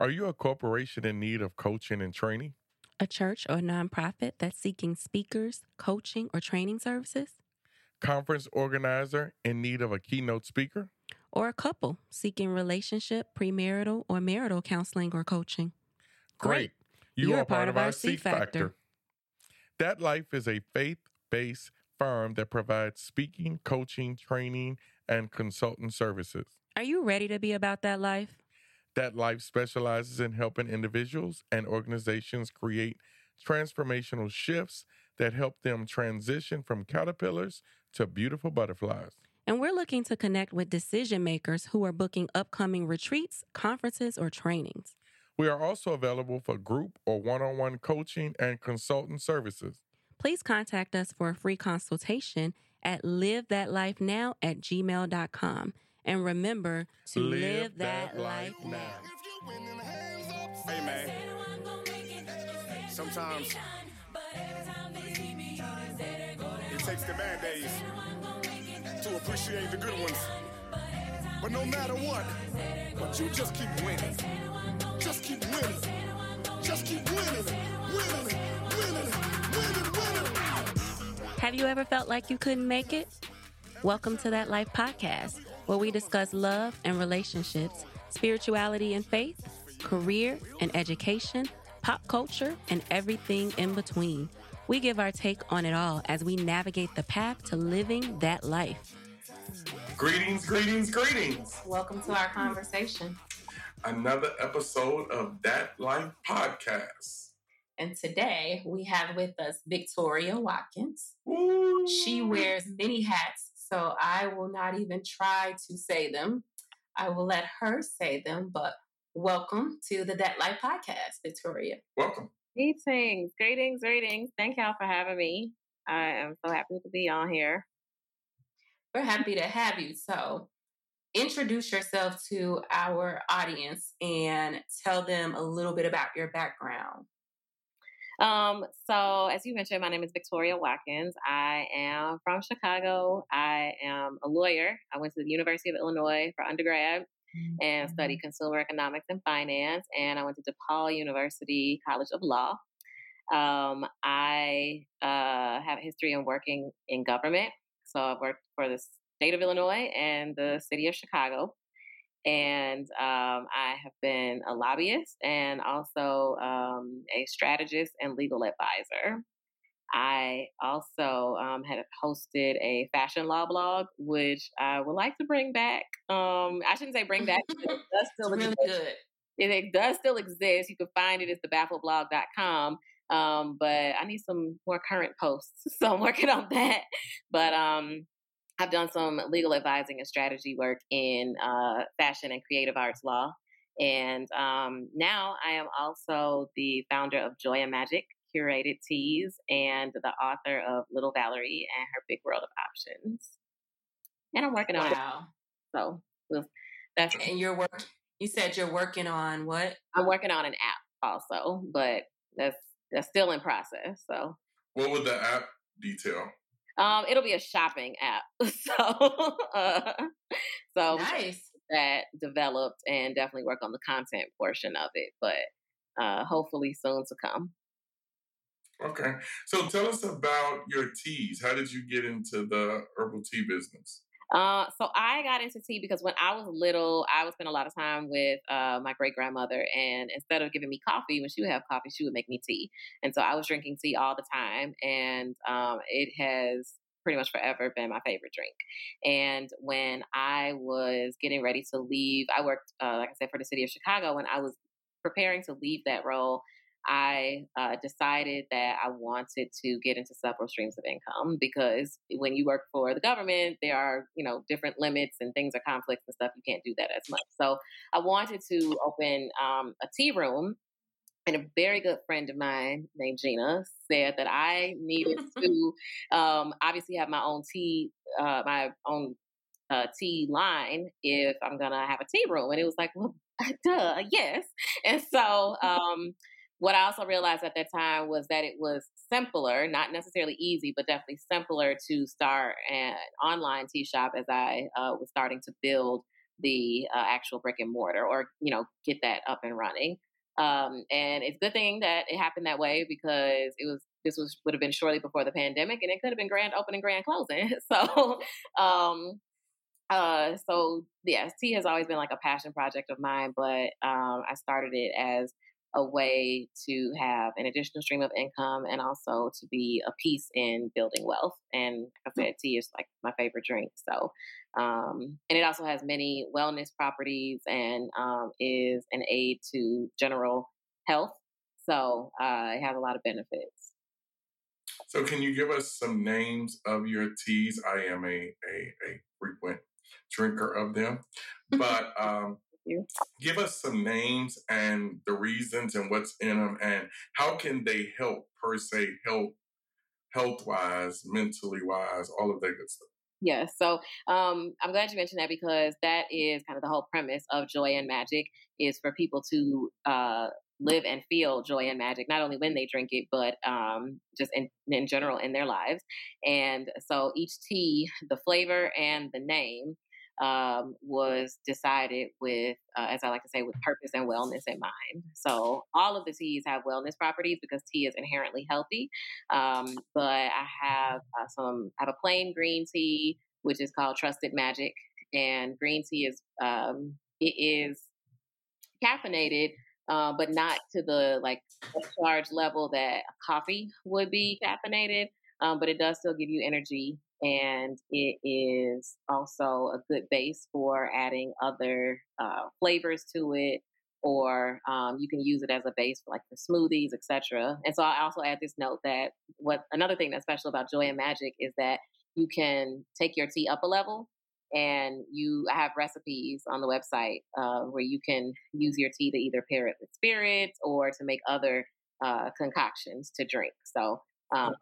Are you a corporation in need of coaching and training? A church or nonprofit that's seeking speakers, coaching, or training services? Conference organizer in need of a keynote speaker? Or a couple seeking relationship, premarital, or marital counseling or coaching? Great. You You're are a part of our C Factor. That Life is a faith based firm that provides speaking, coaching, training, and consultant services. Are you ready to be about that life? That Life specializes in helping individuals and organizations create transformational shifts that help them transition from caterpillars to beautiful butterflies. And we're looking to connect with decision makers who are booking upcoming retreats, conferences, or trainings. We are also available for group or one on one coaching and consultant services. Please contact us for a free consultation at livethatlifenow at gmail.com. And remember to live, that, life now. Hey man, sometimes it takes the bad days to appreciate the good ones. But no matter what, but you just keep winning. Just keep winning. Just keep winning. Winning. Winning. Winning. Winning. Have you ever felt like you couldn't make it? Welcome to That Life podcast, where we discuss love and relationships, spirituality and faith, career and education, pop culture, and everything in between. We give our take on it all as we navigate the path to living that life. Greetings, greetings, greetings. Welcome to our conversation. Another episode of That Life podcast. And today we have with us Victoria Watkins. Ooh. She wears many hats, so I will not even try to say them. I will let her say them, but welcome to the That Life podcast, Victoria. Welcome. Greetings, greetings, greetings. Thank y'all for having me. I am so happy to be on here. We're happy to have you. So, introduce yourself to our audience and tell them a little bit about your background. Um, so as you mentioned, my name is Victoria Watkins. I am from Chicago. I am a lawyer. I went to the University of Illinois for undergrad and studied consumer economics and finance. And I went to DePaul University College of Law. Um, I uh, have a history in working in government. So I've worked for the state of Illinois and the city of Chicago. And um, I have been a lobbyist and also um, a strategist and legal advisor. I also um, had hosted a fashion law blog, which I would like to bring back. Um, I shouldn't say bring back. It does still really exist. good. It, it does still exist. You can find it at thebaffleblog.com. Um, but I need some more current posts. So I'm working on that. But um, I've done some legal advising and strategy work in uh, fashion and creative arts law. And um, now I am also the founder of Joy and Magic Curated Teas and the author of Little Valerie and Her Big World of Options. And I'm working on it. Wow. So we'll- that's And you're work. You said you're working on what? I'm working on an app also, but that's that's still in process. So What would the app detail? Um, it'll be a shopping app. So uh, so Nice. that developed and definitely work on the content portion of it, but uh, hopefully soon to come. Okay. So tell us about your teas. How did you get into the herbal tea business? Uh, so I got into tea because when I was little, I would spend a lot of time with uh, my great grandmother, and instead of giving me coffee, when she would have coffee, she would make me tea, and so I was drinking tea all the time, and um, it has pretty much forever been my favorite drink. And when I was getting ready to leave, I worked, uh, like I said, for the city of Chicago. When I was preparing to leave that role, I uh, decided that I wanted to get into several streams of income because when you work for the government, there are you know different limits and things are conflicts and stuff. You can't do that as much. So I wanted to open um, a tea room. And a very good friend of mine named Gina said that I needed to um, obviously have my own tea, uh, my own uh, tea line if I'm gonna have a tea room. And it was like, well, duh, yes. And so um, what I also realized at that time was that it was simpler, not necessarily easy, but definitely simpler to start an online tea shop as I uh, was starting to build the uh, actual brick and mortar or you know get that up and running. Um, and it's a good thing that it happened that way because it was this was would have been shortly before the pandemic, and it could have been grand opening, grand closing. so, um, uh, so yes, tea has always been like a passion project of mine, but um, I started it as a way to have an additional stream of income and also to be a piece in building wealth. And like I said, tea is like my favorite drink. So, um, and it also has many wellness properties and um, is an aid to general health. So uh, it has a lot of benefits. So, can you give us some names of your teas? I am a a, a frequent drinker of them, but um, give us some names and the reasons and what's in them, and how can they help per se, help health wise, mentally wise, all of that good stuff. Yeah, so um, I'm glad you mentioned that because that is kind of the whole premise of Joy and Magic is for people to uh, live and feel joy and magic, not only when they drink it, but um, just in, in general in their lives. And so each tea, the flavor and the name, um, was decided with, uh, as I like to say, with purpose and wellness in mind. So all of the teas have wellness properties because tea is inherently healthy. Um, but I have uh, some, I have a plain green tea, which is called Trusted Magic. And green tea is, um, it is caffeinated uh, but not to the like charge level that coffee would be caffeinated. Um, but it does still give you energy, and it is also a good base for adding other uh, flavors to it. Or um, you can use it as a base for like for smoothies, etc. And so I also add this note that what another thing that's special about Joy and Magic is that you can take your tea up a level and you have recipes on the website uh, where you can use your tea to either pair it with spirits or to make other uh, concoctions to drink. So, um,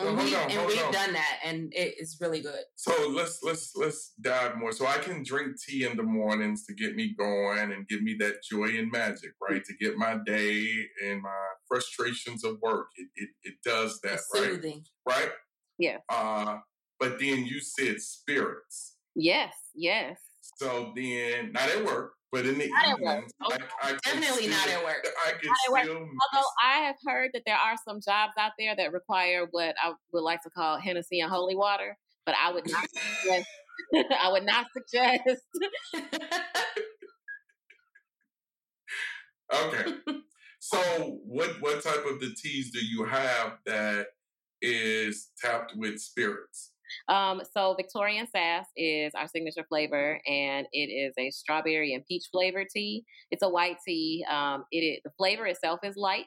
so and, we, have done that, and it is really good. So let's let's let's dive more. So I can drink tea in the mornings to get me going and give me that joy and magic, right? To get my day and my frustrations of work. It it, it does that, it's right? Soothing. Right. Yeah. Uh, but then you said spirits. Yes, yes. So then, not at work, but in the not evenings, I, I definitely still, not at work. I can not still. Although I have heard that there are some jobs out there that require what I would like to call Hennessy and holy water, but I would not suggest. I would not suggest. okay. So, what what type of the teas do you have that is tapped with spirits? Um, so Victorian Sass is our signature flavor, and it is a strawberry and peach flavor tea. It's a white tea. Um, it the flavor itself is light,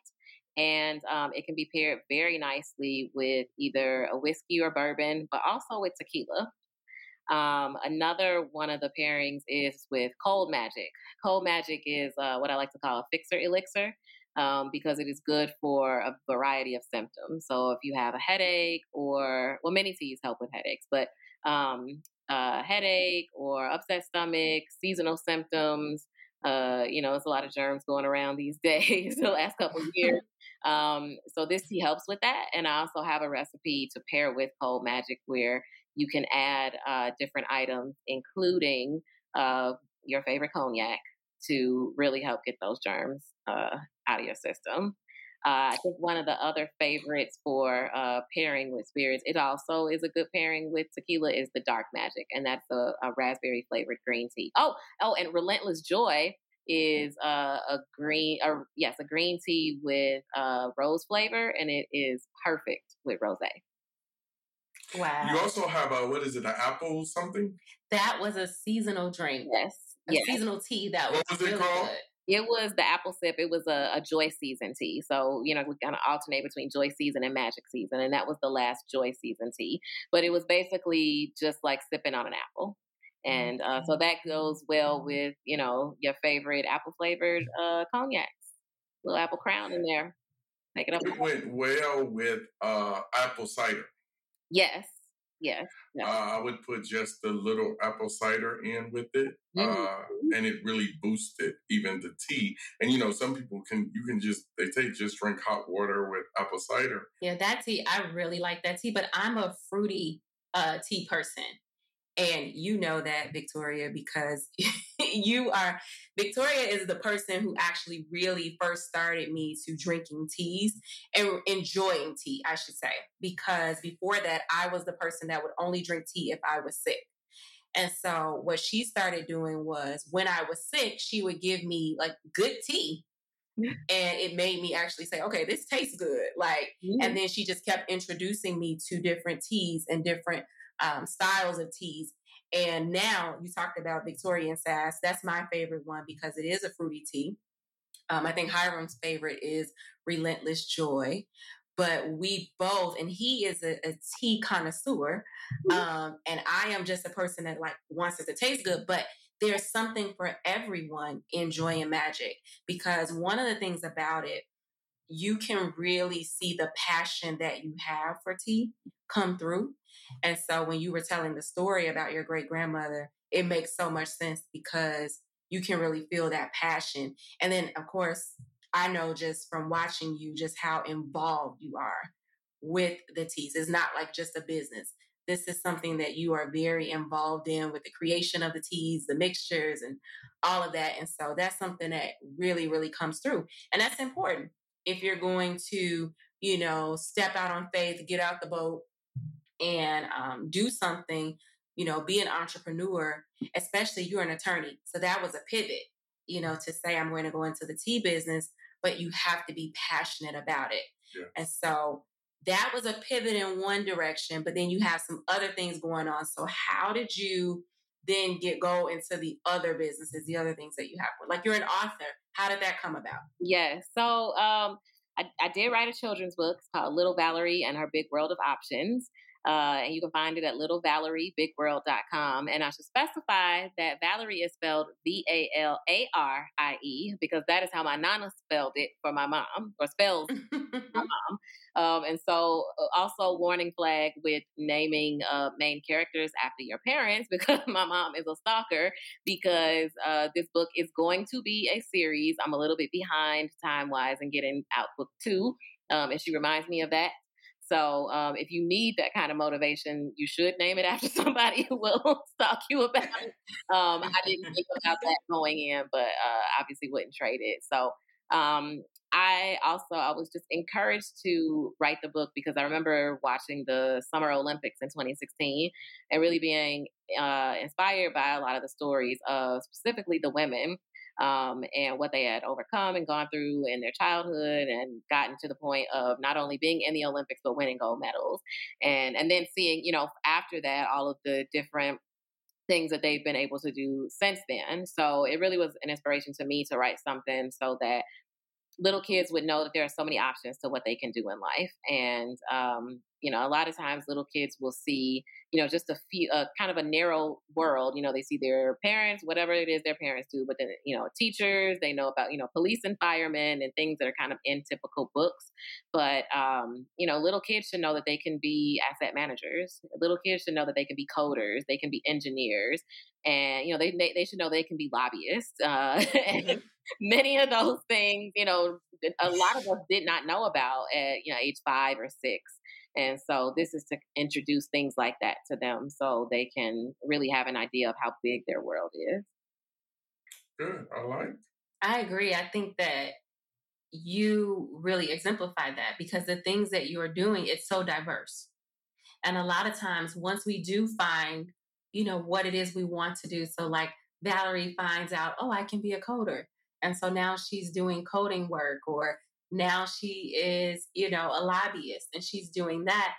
and um, it can be paired very nicely with either a whiskey or bourbon, but also with tequila. Um, another one of the pairings is with cold magic. Cold magic is uh, what I like to call a fixer elixir um, because it is good for a variety of symptoms. So if you have a headache or, well, many teas help with headaches, but um, a headache or upset stomach, seasonal symptoms, uh, you know, it's a lot of germs going around these days, the last couple of years. Um, so this tea helps with that. And I also have a recipe to pair with Cold Magic where you can add uh, different items, including uh, your favorite cognac, to really help get those germs uh, out of your system. Uh, I think one of the other favorites for uh, pairing with spirits, it also is a good pairing with tequila, is the dark magic, and that's a, a raspberry flavored green tea. Oh, oh, and relentless joy is uh, a green, or yes, a green tea with uh, rose flavor, and it is perfect with rosé. Wow! You also have a what is it? An apple something? That was a seasonal drink. Yes, a yes. seasonal tea that was, was really good. It was the apple sip. It was a, a joy season tea. So, you know, we kind of alternate between joy season and magic season. And that was the last joy season tea. But it was basically just like sipping on an apple. And uh, so that goes well with, you know, your favorite apple flavored uh, cognacs. Little apple crown in there. Make it up. It went well with uh, apple cider. Yes. Yes. Uh, I would put just a little apple cider in with it, mm-hmm. uh, and it really boosted even the tea. And you know, some people can you can just they take just drink hot water with apple cider. Yeah, that tea I really like that tea, but I'm a fruity uh, tea person, And you know that, Victoria, because you are, Victoria is the person who actually really first started me to drinking teas and enjoying tea, I should say. Because before that, I was the person that would only drink tea if I was sick. And so what she started doing was when I was sick, she would give me like good tea. And it made me actually say, okay, this tastes good. Like, and then she just kept introducing me to different teas and different um, styles of teas. And now you talked about Victorian Sass. That's my favorite one because it is a fruity tea. Um, I think Hiram's favorite is Relentless Joy but we both and he is a, a tea connoisseur mm-hmm. um, and i am just a person that like wants it to taste good but there's something for everyone in joy and magic because one of the things about it you can really see the passion that you have for tea come through and so when you were telling the story about your great grandmother it makes so much sense because you can really feel that passion and then of course I know just from watching you just how involved you are with the teas. It's not like just a business. This is something that you are very involved in with the creation of the teas, the mixtures, and all of that. And so that's something that really, really comes through. And that's important if you're going to, you know, step out on faith, get out the boat, and um, do something, you know, be an entrepreneur, especially you're an attorney. So that was a pivot, you know, to say, I'm going to go into the tea business but you have to be passionate about it. Yeah. And so that was a pivot in one direction, but then you have some other things going on. So how did you then get go into the other businesses, the other things that you have? Like you're an author. How did that come about? Yeah. So um I, I did write a children's book. Called Little Valerie and Her Big World of Options. Uh, and you can find it at littlevaleriebigworld.com. And I should specify that Valerie is spelled V A L A R I E because that is how my nana spelled it for my mom, or spells my mom. Um, and so, uh, also warning flag with naming uh, main characters after your parents because my mom is a stalker. Because uh, this book is going to be a series. I'm a little bit behind time wise and getting out book two. Um, and she reminds me of that. So um, if you need that kind of motivation, you should name it after somebody who will stalk you about it. Um, I didn't think about that going in, but uh, obviously wouldn't trade it. So um, I also I was just encouraged to write the book because I remember watching the Summer Olympics in 2016 and really being uh, inspired by a lot of the stories of specifically the women um, and what they had overcome and gone through in their childhood and gotten to the point of not only being in the Olympics but winning gold medals and and then seeing you know after that all of the different things that they've been able to do since then. So it really was an inspiration to me to write something so that little kids would know that there are so many options to what they can do in life. And, um, you know, a lot of times little kids will see, you know, just a few, uh, kind of a narrow world. You know, they see their parents, whatever it is their parents do, but then, you know, teachers, they know about, you know, police and firemen and things that are kind of in typical books. But, um, you know, little kids should know that they can be asset managers. Little kids should know that they can be coders, they can be engineers, and, you know, they, they, they should know they can be lobbyists. Uh, and, many of those things, you know, a lot of us did not know about at you know age five or six. And so this is to introduce things like that to them so they can really have an idea of how big their world is. Good. I like. I agree. I think that you really exemplify that because the things that you are doing, it's so diverse. And a lot of times once we do find, you know, what it is we want to do. So like Valerie finds out, oh, I can be a coder. And so now she's doing coding work, or now she is, you know, a lobbyist and she's doing that.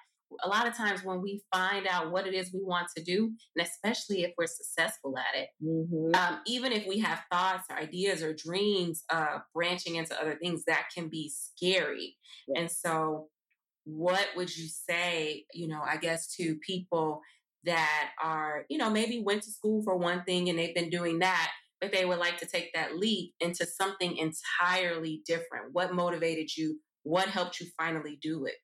A lot of times when we find out what it is we want to do, and especially if we're successful at it, mm-hmm. um, even if we have thoughts or ideas or dreams uh, branching into other things, that can be scary. And so, what would you say, you know, I guess to people that are, you know, maybe went to school for one thing and they've been doing that, but they would like to take that leap into something entirely different. What motivated you? What helped you finally do it?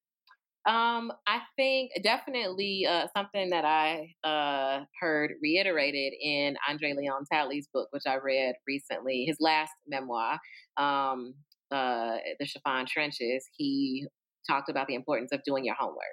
Um, I think definitely uh, something that I uh, heard reiterated in Andre Leon Talley's book, which I read recently, his last memoir, um, uh, The Chiffon Trenches. He talked about the importance of doing your homework.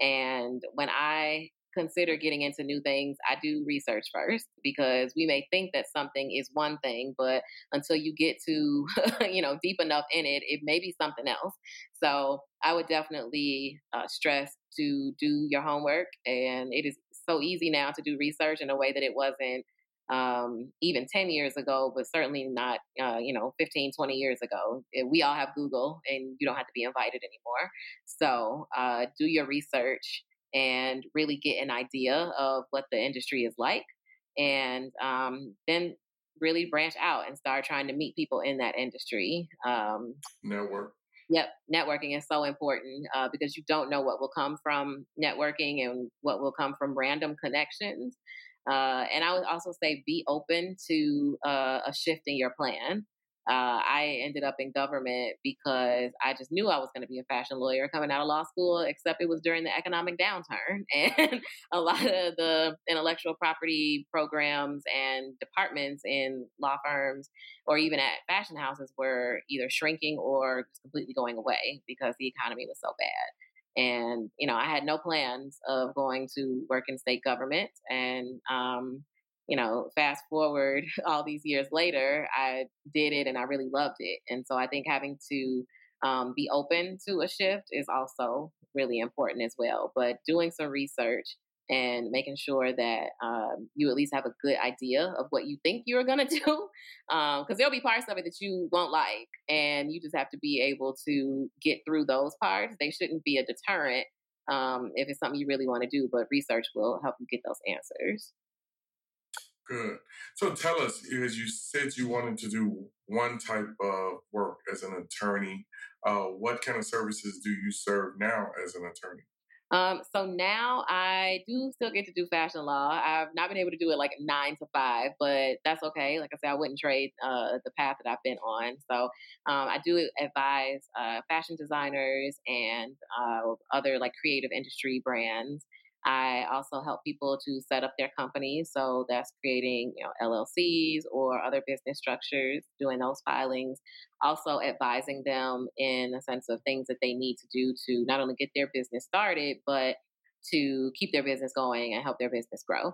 And when I consider getting into new things, I do research first because we may think that something is one thing, but until you get to, you know, deep enough in it, it may be something else. So I would definitely uh, stress to do your homework. And it is so easy now to do research in a way that it wasn't um, even 10 years ago, but certainly not, uh, you know, 15, 20 years ago. We all have Google and you don't have to be invited anymore. So uh, do your research and really get an idea of what the industry is like. And um, then really branch out and start trying to meet people in that industry. Um, Network. Yep, networking is so important uh, because you don't know what will come from networking and what will come from random connections. Uh, and I would also say be open to uh, a shift in your plan. Uh, I ended up in government because I just knew I was going to be a fashion lawyer coming out of law school, except it was during the economic downturn. And a lot of the intellectual property programs and departments in law firms or even at fashion houses were either shrinking or just completely going away because the economy was so bad. And, you know, I had no plans of going to work in state government. And, um, you know, fast forward all these years later, I did it and I really loved it. And so I think having to um, be open to a shift is also really important as well. But doing some research and making sure that um, you at least have a good idea of what you think you're going to do. Because um, there'll be parts of it that you won't like, and you just have to be able to get through those parts. They shouldn't be a deterrent um, if it's something you really want to do, but research will help you get those answers. Good. So tell us, as you said you wanted to do one type of work as an attorney, uh, what kind of services do you serve now as an attorney? Um, so now I do still get to do fashion law. I've not been able to do it like nine to five, but that's okay. Like I said, I wouldn't trade uh, the path that I've been on. So um, I do advise uh, fashion designers and uh, other like creative industry brands I also help people to set up their companies. So that's creating, you know, LLCs or other business structures, doing those filings, also advising them in a sense of things that they need to do to not only get their business started, but to keep their business going and help their business grow.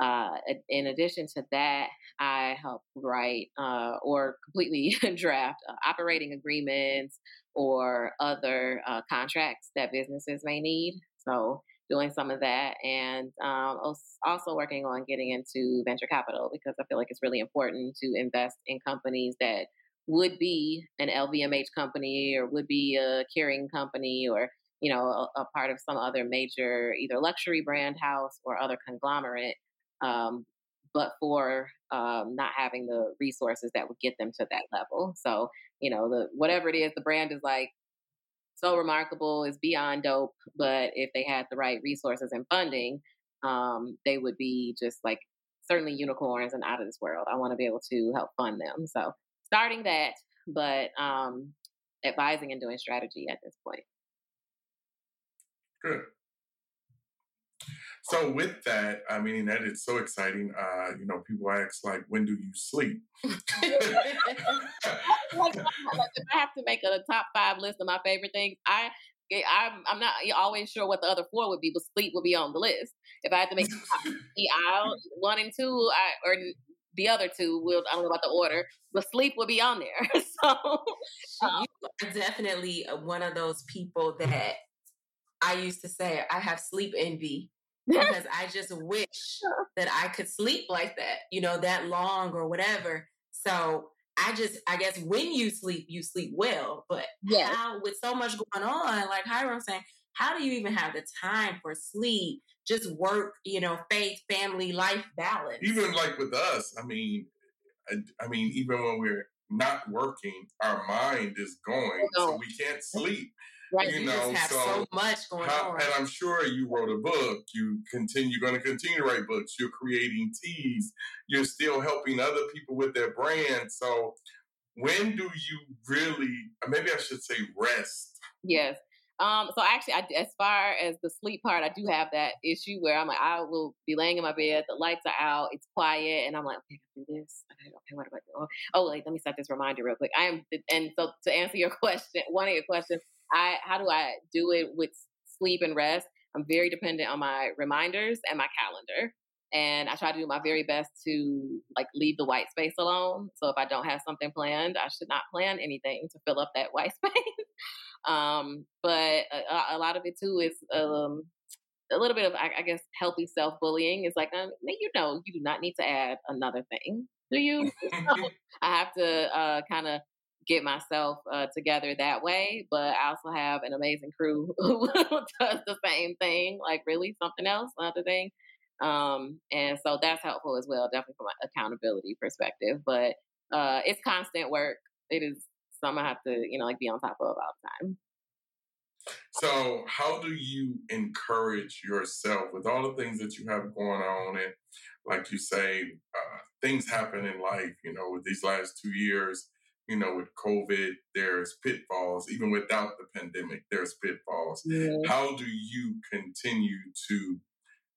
Uh, in addition to that, I help write uh, or completely draft uh, operating agreements or other uh, contracts that businesses may need. So doing some of that and um, also working on getting into venture capital because I feel like it's really important to invest in companies that would be an LVMH company or would be a Kering company or you know a, a part of some other major either luxury brand house or other conglomerate um, but for um, not having the resources that would get them to that level. So you know the whatever it is the brand is like so remarkable, is beyond dope. But if they had the right resources and funding, um, they would be just like certainly unicorns and out of this world. I want to be able to help fund them. So starting that, but um, advising and doing strategy at this point. Good. So with that, I mean that is so exciting. Uh, you know, people ask like, when do you sleep? like, if I have to make a top five list of my favorite things, I I'm, I'm not always sure what the other four would be, but sleep would be on the list. If I had to make aisle one and two, I, or the other two, will I don't know about the order, but sleep would be on there. so um, you are definitely one of those people that I used to say I have sleep envy because I just wish that I could sleep like that, you know, that long or whatever. So I just, I guess when you sleep, you sleep well. But yeah. how, with so much going on, like Hiram saying, how do you even have the time for sleep? Just work, you know, faith, family, life balance. Even like with us, I mean, I, I mean, even when we're not working, our mind is going, so we can't sleep. Right. You, you know, have so, so much going how, on. And I'm sure you wrote a book. You continue. You're going to continue to write books. You're creating teas. You're still helping other people with their brand. So when do you really? Maybe I should say rest. Yes. Um, so actually, I, as far as the sleep part, I do have that issue where I'm like, I will be laying in my bed, the lights are out, it's quiet, and I'm like, okay, I can do this. Okay, okay, what about oh, oh, wait, let me set this reminder real quick. I am, and so to answer your question, one of your questions, I how do I do it with sleep and rest? I'm very dependent on my reminders and my calendar. And I try to do my very best to like leave the white space alone. So if I don't have something planned, I should not plan anything to fill up that white space. um, but a, a, lot of it too is um, a little bit of, I, I guess, healthy self bullying. Is like, um, you know, you do not need to add another thing. Do you? I have to uh, kind of get myself uh, together that way. But I also have an amazing crew who does the same thing, like really something else, another thing. Um, and so that's helpful as well, definitely from an accountability perspective. But uh, it's constant work. It is something I have to, you know, like be on top of all the time. So, how do you encourage yourself with all the things that you have going on? And, like you say, uh, things happen in life, you know, with these last two years, you know, with COVID, there's pitfalls. Even without the pandemic, there's pitfalls. Yeah. How do you continue to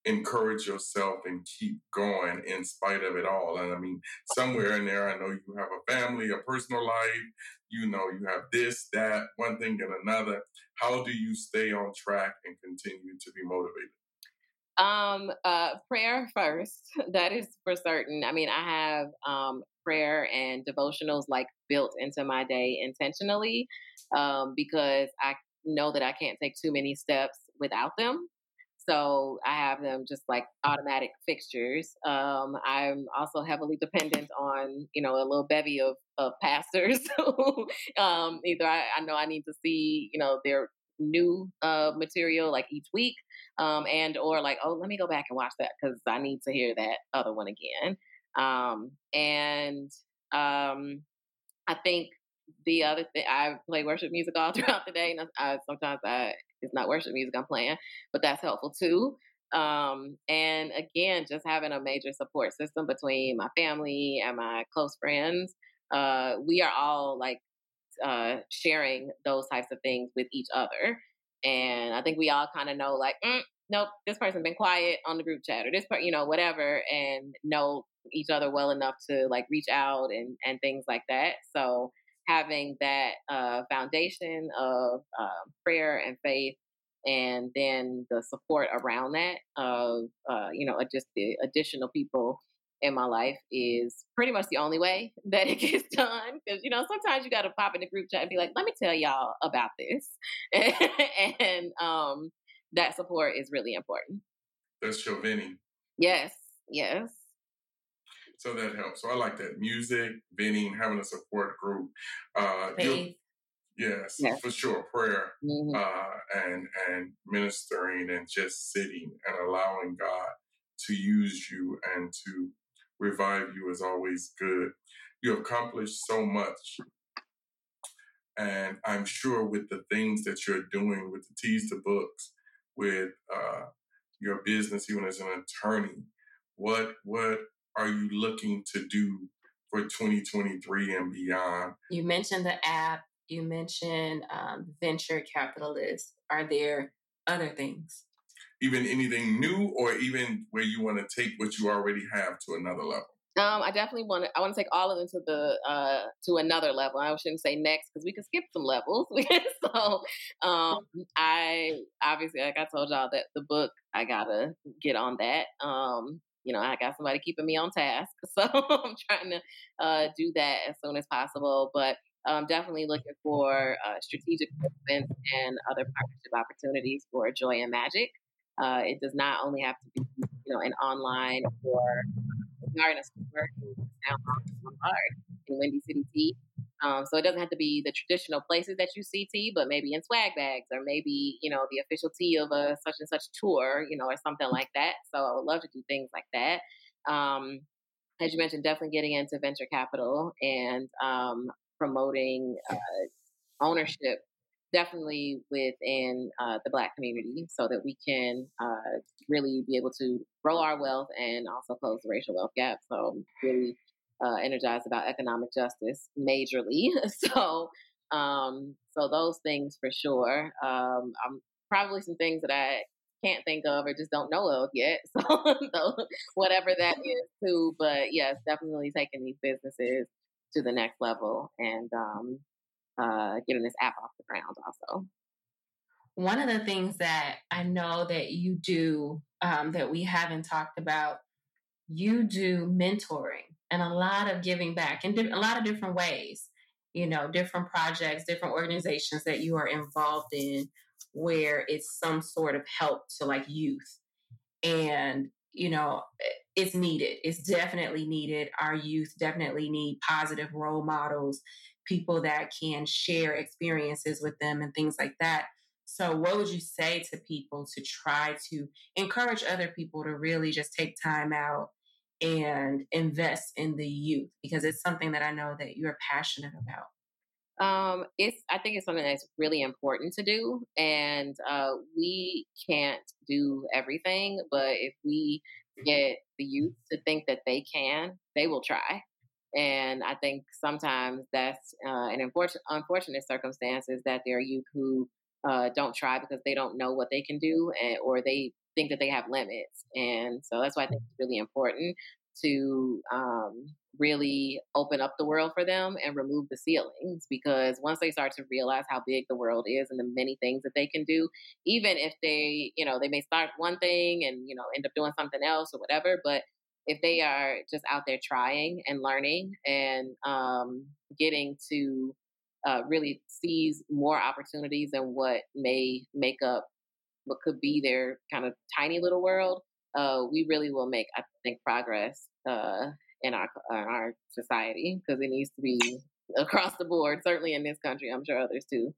encourage yourself and keep going in spite of it all. And I mean, somewhere in there, I know you have a family, a personal life, you know, you have this, that, one thing and another. How do you stay on track and continue to be motivated? Um, uh, prayer first. That is for certain. I mean, I have um, prayer and devotionals like built into my day intentionally um, because I know that I can't take too many steps without them. So I have them just like automatic fixtures. Um, I'm also heavily dependent on, you know, a little bevy of, of pastors. um, either I, I, know I need to see, you know, their new uh, material like each week, um, and or like, oh, let me go back and watch that because I need to hear that other one again. Um, and um, I think the other thing I play worship music all throughout the day, and I, sometimes I it's not worship music I'm playing, but that's helpful too. Um, and again, just having a major support system between my family and my close friends. Uh, we are all like uh, sharing those types of things with each other. And I think we all kind of know, like, mm, nope, this person been quiet on the group chat or this part, you know, whatever, and know each other well enough to like reach out and and things like that. So having that uh, foundation of uh, prayer and faith and then the support around that of uh, you know just the additional people in my life is pretty much the only way that it gets done because you know sometimes you got to pop in the group chat and be like let me tell y'all about this and um, that support is really important that's your Vinny. yes yes so that helps. So I like that music, venting, having a support group. Uh, yes, yes, for sure. Prayer mm-hmm. uh, and and ministering and just sitting and allowing God to use you and to revive you is always good. You accomplished so much. And I'm sure with the things that you're doing with the Teas to Books, with uh, your business, even as an attorney, what what are you looking to do for 2023 and beyond? You mentioned the app, you mentioned um, venture capitalists. Are there other things? Even anything new, or even where you want to take what you already have to another level? Um, I definitely want to. I want to take all of them to the uh, to another level. I shouldn't say next because we can skip some levels. so, um, I obviously, like I told y'all, that the book I gotta get on that. Um, you know, I got somebody keeping me on task. So I'm trying to uh, do that as soon as possible. But I'm definitely looking for uh, strategic events and other partnership opportunities for Joy and Magic. Uh, it does not only have to be, you know, an online or garden store in in Windy City Tea. Um, so it doesn't have to be the traditional places that you see tea, but maybe in swag bags or maybe, you know, the official tea of a such and such tour, you know, or something like that. So I would love to do things like that. Um, as you mentioned, definitely getting into venture capital and um, promoting uh, ownership definitely within uh, the black community so that we can uh, really be able to grow our wealth and also close the racial wealth gap. So really uh, energized about economic justice majorly. so, um, so those things for sure. Um, I'm probably some things that I can't think of or just don't know of yet. So, so whatever that is too. But yes, definitely taking these businesses to the next level and um, uh, getting this app off the ground also. one of the things that I know that you do um, that we haven't talked about, you do mentoring and a lot of giving back in di- a lot of different ways. You know, different projects, different organizations that you are involved in where it's some sort of help to like youth. And, you know, it's needed. It's definitely needed. Our youth definitely need positive role models, people that can share experiences with them and things like that. So, what would you say to people to try to encourage other people to really just take time out and invest in the youth? Because it's something that I know that you're passionate about. Um, it's I think it's something that's really important to do, and uh, we can't do everything. But if we get the youth to think that they can, they will try. And I think sometimes that's uh, an unfortunate, unfortunate circumstance is that there are youth who uh, don't try because they don't know what they can do and, or they think that they have limits. And so that's why I think it's really important to um, really open up the world for them and remove the ceilings because once they start to realize how big the world is and the many things that they can do even if they you know they may start one thing and you know end up doing something else or whatever but if they are just out there trying and learning and um, getting to uh, really seize more opportunities than what may make up what could be their kind of tiny little world, uh, we really will make, I think, progress uh, in our in our society because it needs to be across the board. Certainly in this country, I'm sure others too.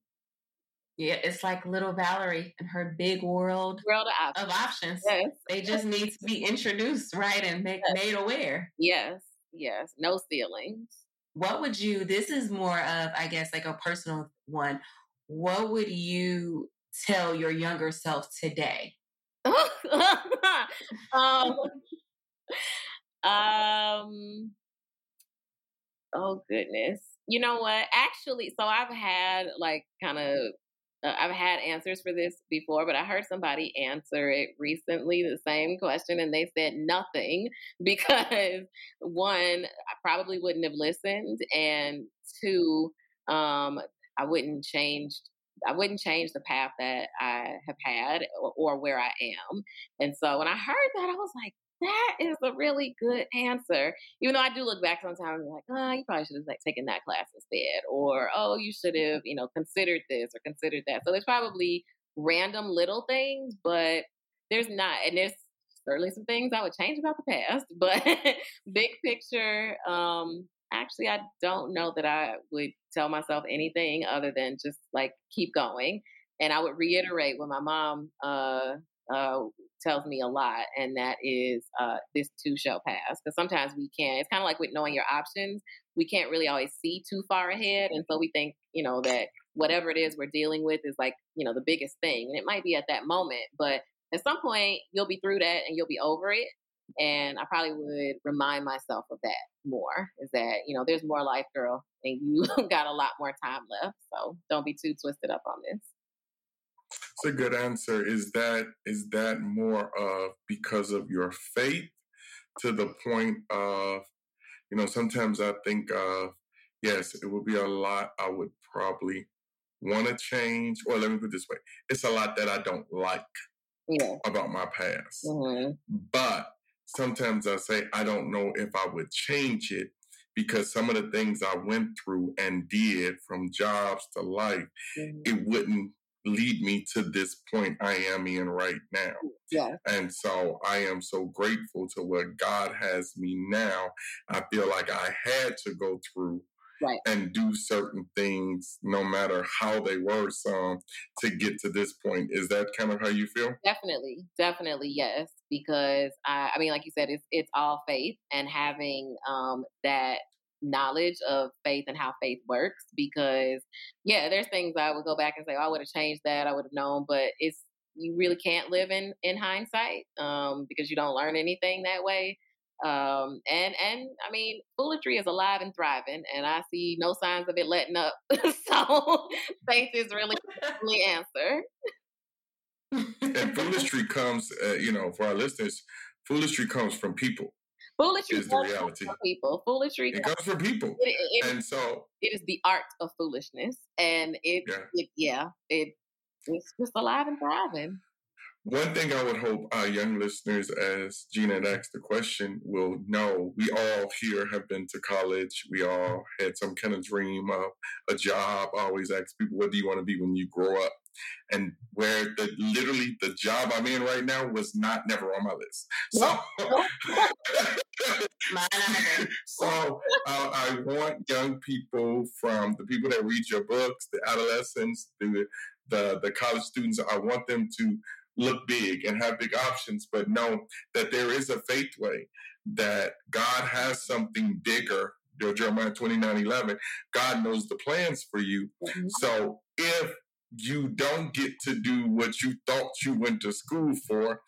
Yeah, it's like little Valerie and her big world, world of options. Of options. Yes. They just need to be introduced, right, and make, yes. made aware. Yes, yes. No ceilings. What would you? This is more of, I guess, like a personal one. What would you tell your younger self today? um, um, oh goodness. You know what? Actually, so I've had like kind of uh, I've had answers for this before, but I heard somebody answer it recently, the same question, and they said nothing because one, I probably wouldn't have listened, and two, um, I wouldn't change I wouldn't change the path that I have had or, or, where I am. And so when I heard that, I was like, that is a really good answer. Even though I do look back sometimes and be like, oh, you probably should have like taken that class instead, or oh, you should have, you know, considered this or considered that. So there's probably random little things, but there's not, and there's certainly some things I would change about the past, but big picture, um, actually, I don't know that I would tell myself anything other than just like keep going. And I would reiterate what my mom uh, uh, tells me a lot, and that is uh, this too shall pass. Because sometimes we can. It's kind of like with knowing your options. We can't really always see too far ahead, and so we think, you know, that whatever it is we're dealing with is like, you know, the biggest thing, and it might be at that moment, but at some point you'll be through that and you'll be over it. And I probably would remind myself of that more. Is that you know, there's more life, girl, and you got a lot more time left. So don't be too twisted up on this. It's a good answer. Is that is that more of because of your faith to the point of, you know, sometimes I think of, yes, it would be a lot I would probably want to change. Or let me put it this way. It's a lot that I don't like yeah. about my past. Mm-hmm. But sometimes I say I don't know if I would change it because some of the things I went through and did from jobs to life, mm-hmm. it wouldn't lead me to this point I am in right now. Yeah. And so I am so grateful to what God has me now. I feel like I had to go through right. and do certain things, no matter how they were, some to get to this point. Is that kind of how you feel? Definitely, definitely, yes. Because I, I mean, like you said, it's it's all faith and having um, that knowledge of faith and how faith works because yeah there's things i would go back and say oh, i would have changed that i would have known but it's you really can't live in in hindsight um, because you don't learn anything that way um, and and I mean, foolery is alive and thriving, and I see no signs of it letting up. so faith is really the answer. and foolery comes, uh, you know, for our listeners, foolery comes from people. Foolery is the reality. From people. Foolery it comes from people, it, it, and so it is the art of foolishness, and it, yeah, it, yeah, it it's just alive and thriving. One thing I would hope our young listeners, as Gina had asked the question, will know we all here have been to college. We all had some kind of dream of a job. I always ask people, what do you want to be when you grow up? And where the literally the job I'm in right now was not never on my list. So, so uh, I want young people from the people that read your books, the adolescents, the the, the college students, I want them to look big and have big options, but know that there is a faith way, that God has something bigger. Jeremiah 29 11, God knows the plans for you. Mm-hmm. So if you don't get to do what you thought you went to school for,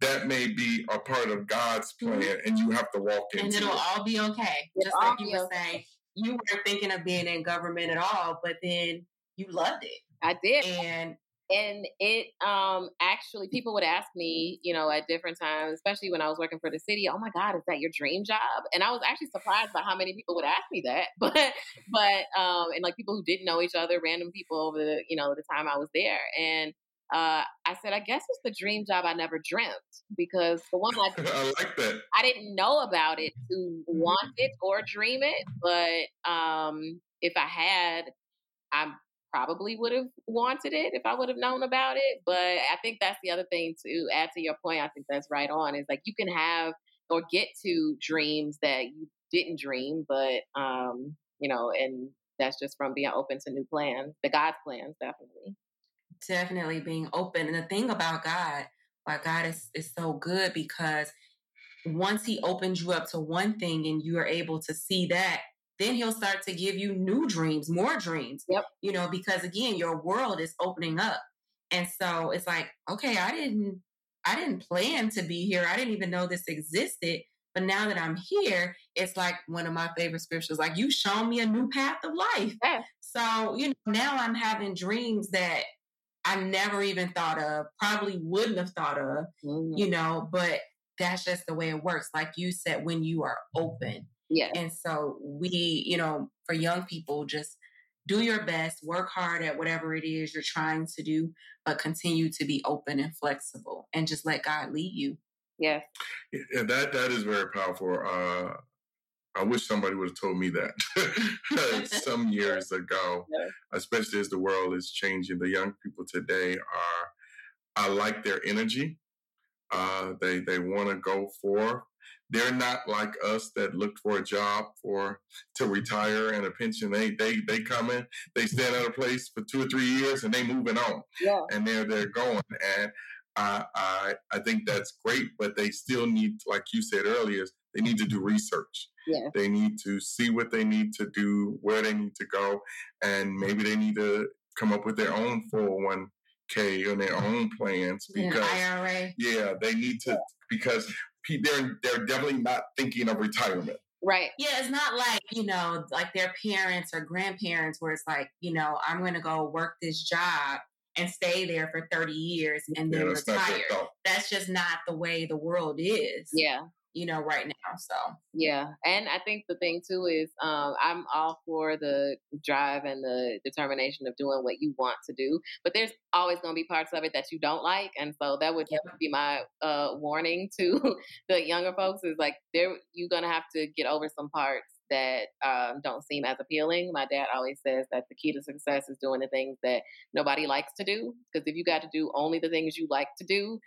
that may be a part of God's plan, mm-hmm. and you have to walk into And it'll it. all be okay. Just like you were saying, you weren't thinking of being in government at all, but then you loved it. I did. And and it um actually people would ask me you know at different times especially when i was working for the city oh my god is that your dream job and i was actually surprised by how many people would ask me that but but um and like people who didn't know each other random people over the you know the time i was there and uh, I said, I guess it's the dream job I never dreamt because the one I, I like that. I didn't know about it to want it or dream it, but um, if I had, I'm probably would have wanted it if I would have known about it. But I think that's the other thing to add to your point. I think that's right on is like you can have or get to dreams that you didn't dream, but um, you know, and that's just from being open to new plans, the God's plans, definitely. Definitely being open. And the thing about God, why God is, is so good because once he opens you up to one thing and you are able to see that then he'll start to give you new dreams, more dreams. Yep. You know, because again, your world is opening up. And so it's like, okay, I didn't I didn't plan to be here. I didn't even know this existed. But now that I'm here, it's like one of my favorite scriptures, like you shown me a new path of life. Yeah. So, you know, now I'm having dreams that I never even thought of, probably wouldn't have thought of, mm-hmm. you know, but that's just the way it works. Like you said, when you are open, yeah. And so we, you know, for young people, just do your best, work hard at whatever it is you're trying to do, but continue to be open and flexible and just let God lead you. Yeah. Yeah, that that is very powerful. Uh I wish somebody would have told me that some years ago, yeah. especially as the world is changing. The young people today are, I like their energy. Uh, they they want to go for they're not like us that looked for a job for to retire and a pension. They they they come in, they stand at a place for two or three years, and they moving on. Yeah. And they're they're going. And I I I think that's great, but they still need, like you said earlier, they need to do research. Yeah. They need to see what they need to do, where they need to go, and maybe they need to come up with their own 401k and their own plans because IRA. yeah, they need to because they're they're definitely not thinking of retirement. Right. Yeah, it's not like, you know, like their parents or grandparents where it's like, you know, I'm going to go work this job and stay there for 30 years and then yeah, retire. That's just not the way the world is. Yeah you know, right now. So yeah, and I think the thing too is um, I'm all for the drive and the determination of doing what you want to do, but there's always going to be parts of it that you don't like, and so that would be my uh, warning to the younger folks is like there you're going to have to get over some parts that um, don't seem as appealing. My dad always says that the key to success is doing the things that nobody likes to do. Because if you got to do only the things you like to do,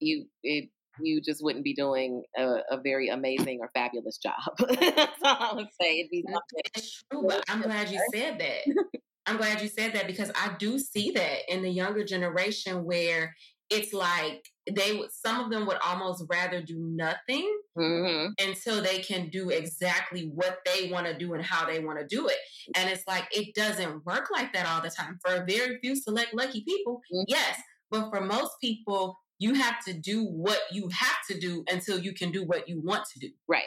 you it you just wouldn't be doing a, a very amazing or fabulous job. That's all I would say. It'd be It's true, but I'm glad you said that. I'm glad you said that because I do see that in the younger generation where it's like they would some of them would almost rather do nothing mm-hmm. until they can do exactly what they want to do and how they want to do it and it's like it doesn't work like that all the time for a very few select lucky people mm-hmm. yes but for most people you have to do what you have to do until you can do what you want to do. Right.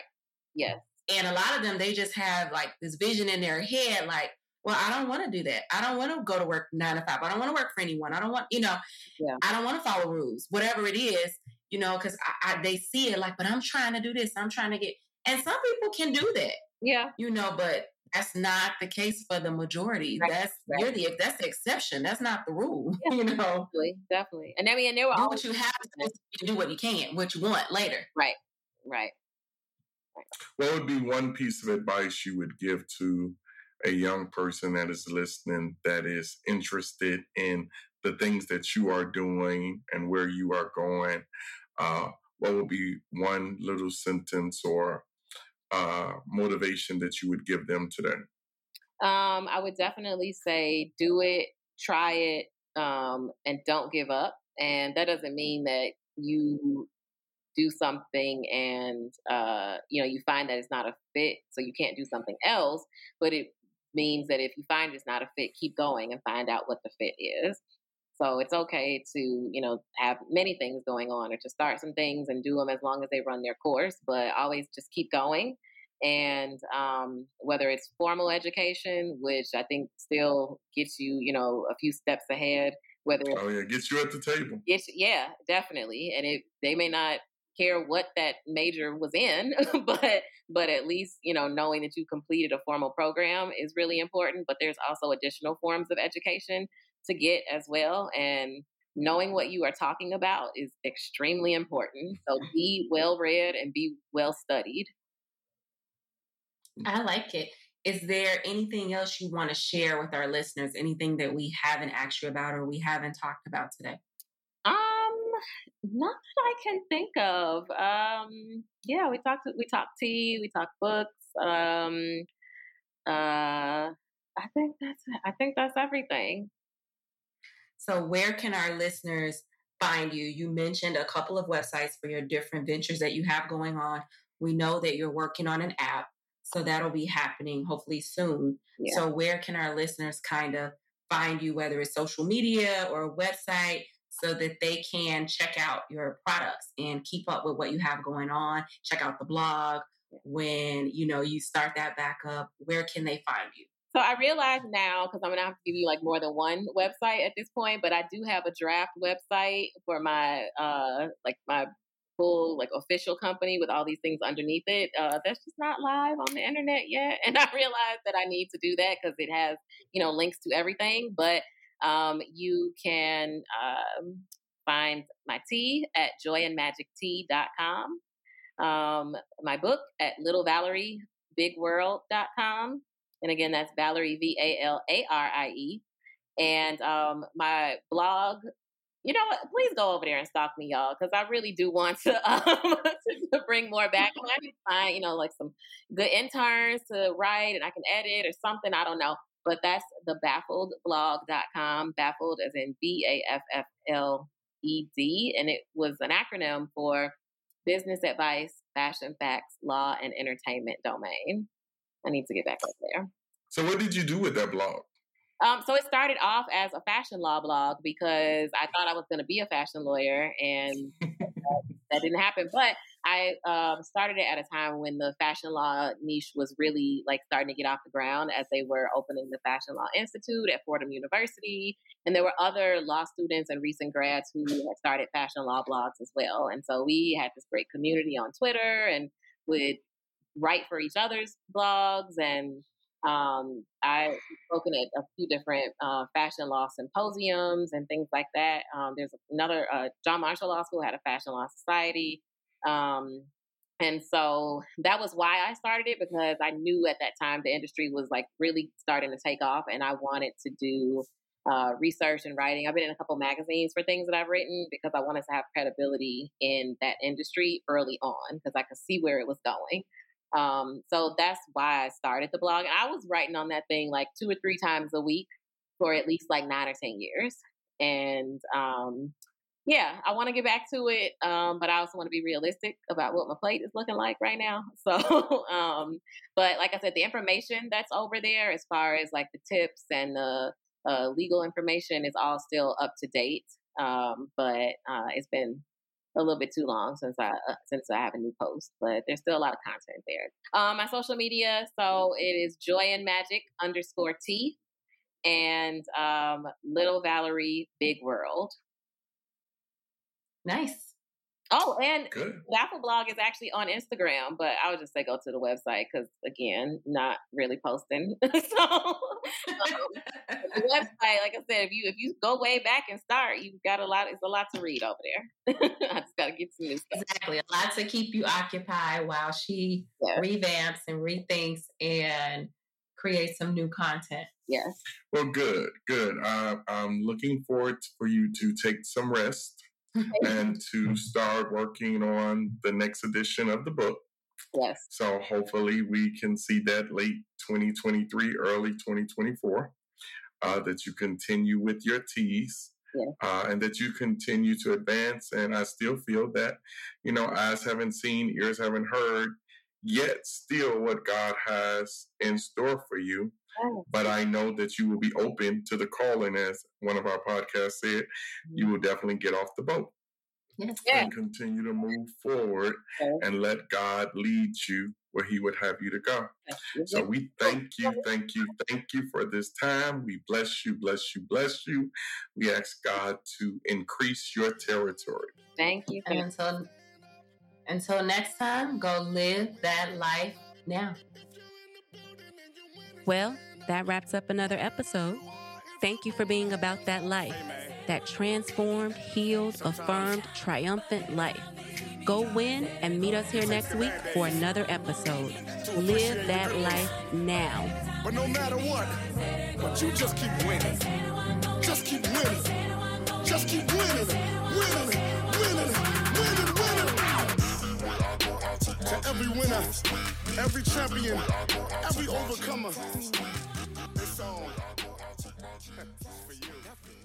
Yes. And a lot of them, they just have like this vision in their head, like, well, I don't want to do that. I don't want to go to work nine to five. I don't want to work for anyone. I don't want, you know, yeah. I don't want to follow rules, whatever it is, you know, because I, I, they see it like, but I'm trying to do this. I'm trying to get, and some people can do that. Yeah. You know, but that's not the case for the majority. Right. That's right. you're the that's the exception. That's not the rule. Yeah, you know, definitely, definitely. And I mean, and there were do what you have to do what you can, what you want later. Right, right. right. What would be one piece of advice you would give to a young person that is listening that is interested in the things that you are doing and where you are going? Uh, what would be one little sentence or uh, motivation that you would give them today? Um, I would definitely say do it, try it, um, and don't give up. And that doesn't mean that you do something and uh, you know you find that it's not a fit, so you can't do something else. But it means that if you find it's not a fit, keep going and find out what the fit is. So it's okay to, you know, have many things going on or to start some things and do them as long as they run their course, but always just keep going. And um, whether it's formal education, which I think still gets you, you know, a few steps ahead, whether oh yeah, gets you at the table. Gets, yeah, definitely. And it they may not care what that major was in, but but at least you know knowing that you completed a formal program is really important. But there's also additional forms of education to get as well. And knowing what you are talking about is extremely important. So be well read and be well studied. I like it. Is there anything else you want to share with our listeners? Anything that we haven't asked you about or we haven't talked about today? Um, not that I can think of. Um, yeah, we talked we talked tea, we talked books. Um, uh, I think that's I think that's everything. So, where can our listeners find you? You mentioned a couple of websites for your different ventures that you have going on. We know that you're working on an app, so that'll be happening hopefully soon. Yeah. So, where can our listeners kind of find you, whether it's social media or a website, so that they can check out your products and keep up with what you have going on? Check out the blog when you know you start that back up. Where can they find you? So I realize now because I'm gonna have to give you like more than one website at this point, but I do have a draft website for my uh like my full like official company with all these things underneath it. Uh, that's just not live on the internet yet, and I realized that I need to do that because it has you know links to everything. But um, you can um, find my tea at joyandmagictea.com. Um, my book at littlevalariebigworld.com and again, that's Valarie, V A L A R I E. And um, my blog, you know what? Please go over there and stalk me, y'all, because I really do want to, um, to bring more back. I can find, you know, like some good interns to write and I can edit or something. I don't know. But that's the baffledblog.com, baffled as in B A F F L E D. And it was an acronym for business advice, fashion facts, law, and entertainment domain. I need to get back up there. So, what did you do with that blog? Um, so it started off as a fashion law blog because I thought I was going to be a fashion lawyer, and that didn't happen. But I um, started it at a time when the fashion law niche was really like starting to get off the ground as they were opening the Fashion Law Institute at Fordham University, and there were other law students and recent grads who had started fashion law blogs as well. And so we had this great community on Twitter and would write for each other's blogs and um, I've spoken at a few different uh, fashion law symposiums and things like that. Um, there's another uh, John Marshall Law School had a fashion law society, um, and so that was why I started it because I knew at that time the industry was like really starting to take off, and I wanted to do uh, research and writing. I've been in a couple magazines for things that I've written because I wanted to have credibility in that industry early on because I could see where it was going. Um, so that's why I started the blog. I was writing on that thing like two or three times a week for at least like nine or 10 years. And um, yeah, I want to get back to it, um, but I also want to be realistic about what my plate is looking like right now. So, um, but like I said, the information that's over there, as far as like the tips and the uh, legal information, is all still up to date. Um, but uh, it's been a little bit too long since I uh, since I have a new post, but there's still a lot of content there. Um, my social media, so it is Joy and Magic underscore T, and um, Little Valarie Big World. Nice. Oh, and Good. Baffle blog is actually on Instagram, but I would just say go to the website because again, not really posting. so um, the website, like I said, if you if you go way back and start, you've got a lot. It's a lot to read over there. I just got to get some new stuff. Exactly, a lot to keep you occupied while she yeah. revamps and rethinks and creates some new content. Yes. Well, good, good. Uh, I'm looking forward for you to take some rest and to start working on the next edition of the book. Yes. So hopefully we can see that late 2023, early 2024. Uh, that you continue with your teas. Yeah. Uh, and that you continue to advance. And I still feel that, you know, eyes haven't seen, ears haven't heard, yet still what God has in store for you. But I know that you will be open to the calling, as one of our podcasts said. You will definitely get off the boat. Yes. And continue to move forward and let God lead you where He would have you to go. So we thank you, thank you, thank you for this time. We bless you, bless you, bless you. We ask God to increase your territory. Thank you. And until until next time, go live that life now. Well, that wraps up another episode. Thank you for being about that life, that transformed, healed, affirmed, triumphant life. Go win and meet us here next week for another episode. Live that life now. But no matter what, but you just keep winning. Just keep winning. Just keep winning. Winning. Winning. Winning. Winning. To every winner, every champion, every overcomer.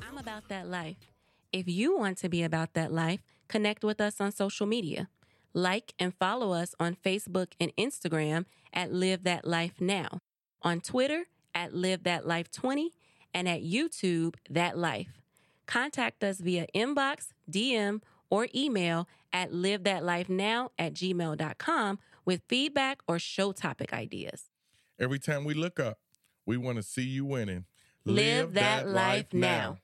I'm about that life. If you want to be about that life, connect with us on social media. Like and follow us on Facebook and Instagram at Live That Life Now, on Twitter at Live That Life 20, and at YouTube That Life. Contact us via inbox, DM, or email at livethatlifenow at gmail.com with feedback or show topic ideas. Every time we look up, we want to see you winning. Live, Live that, that, life, now. now.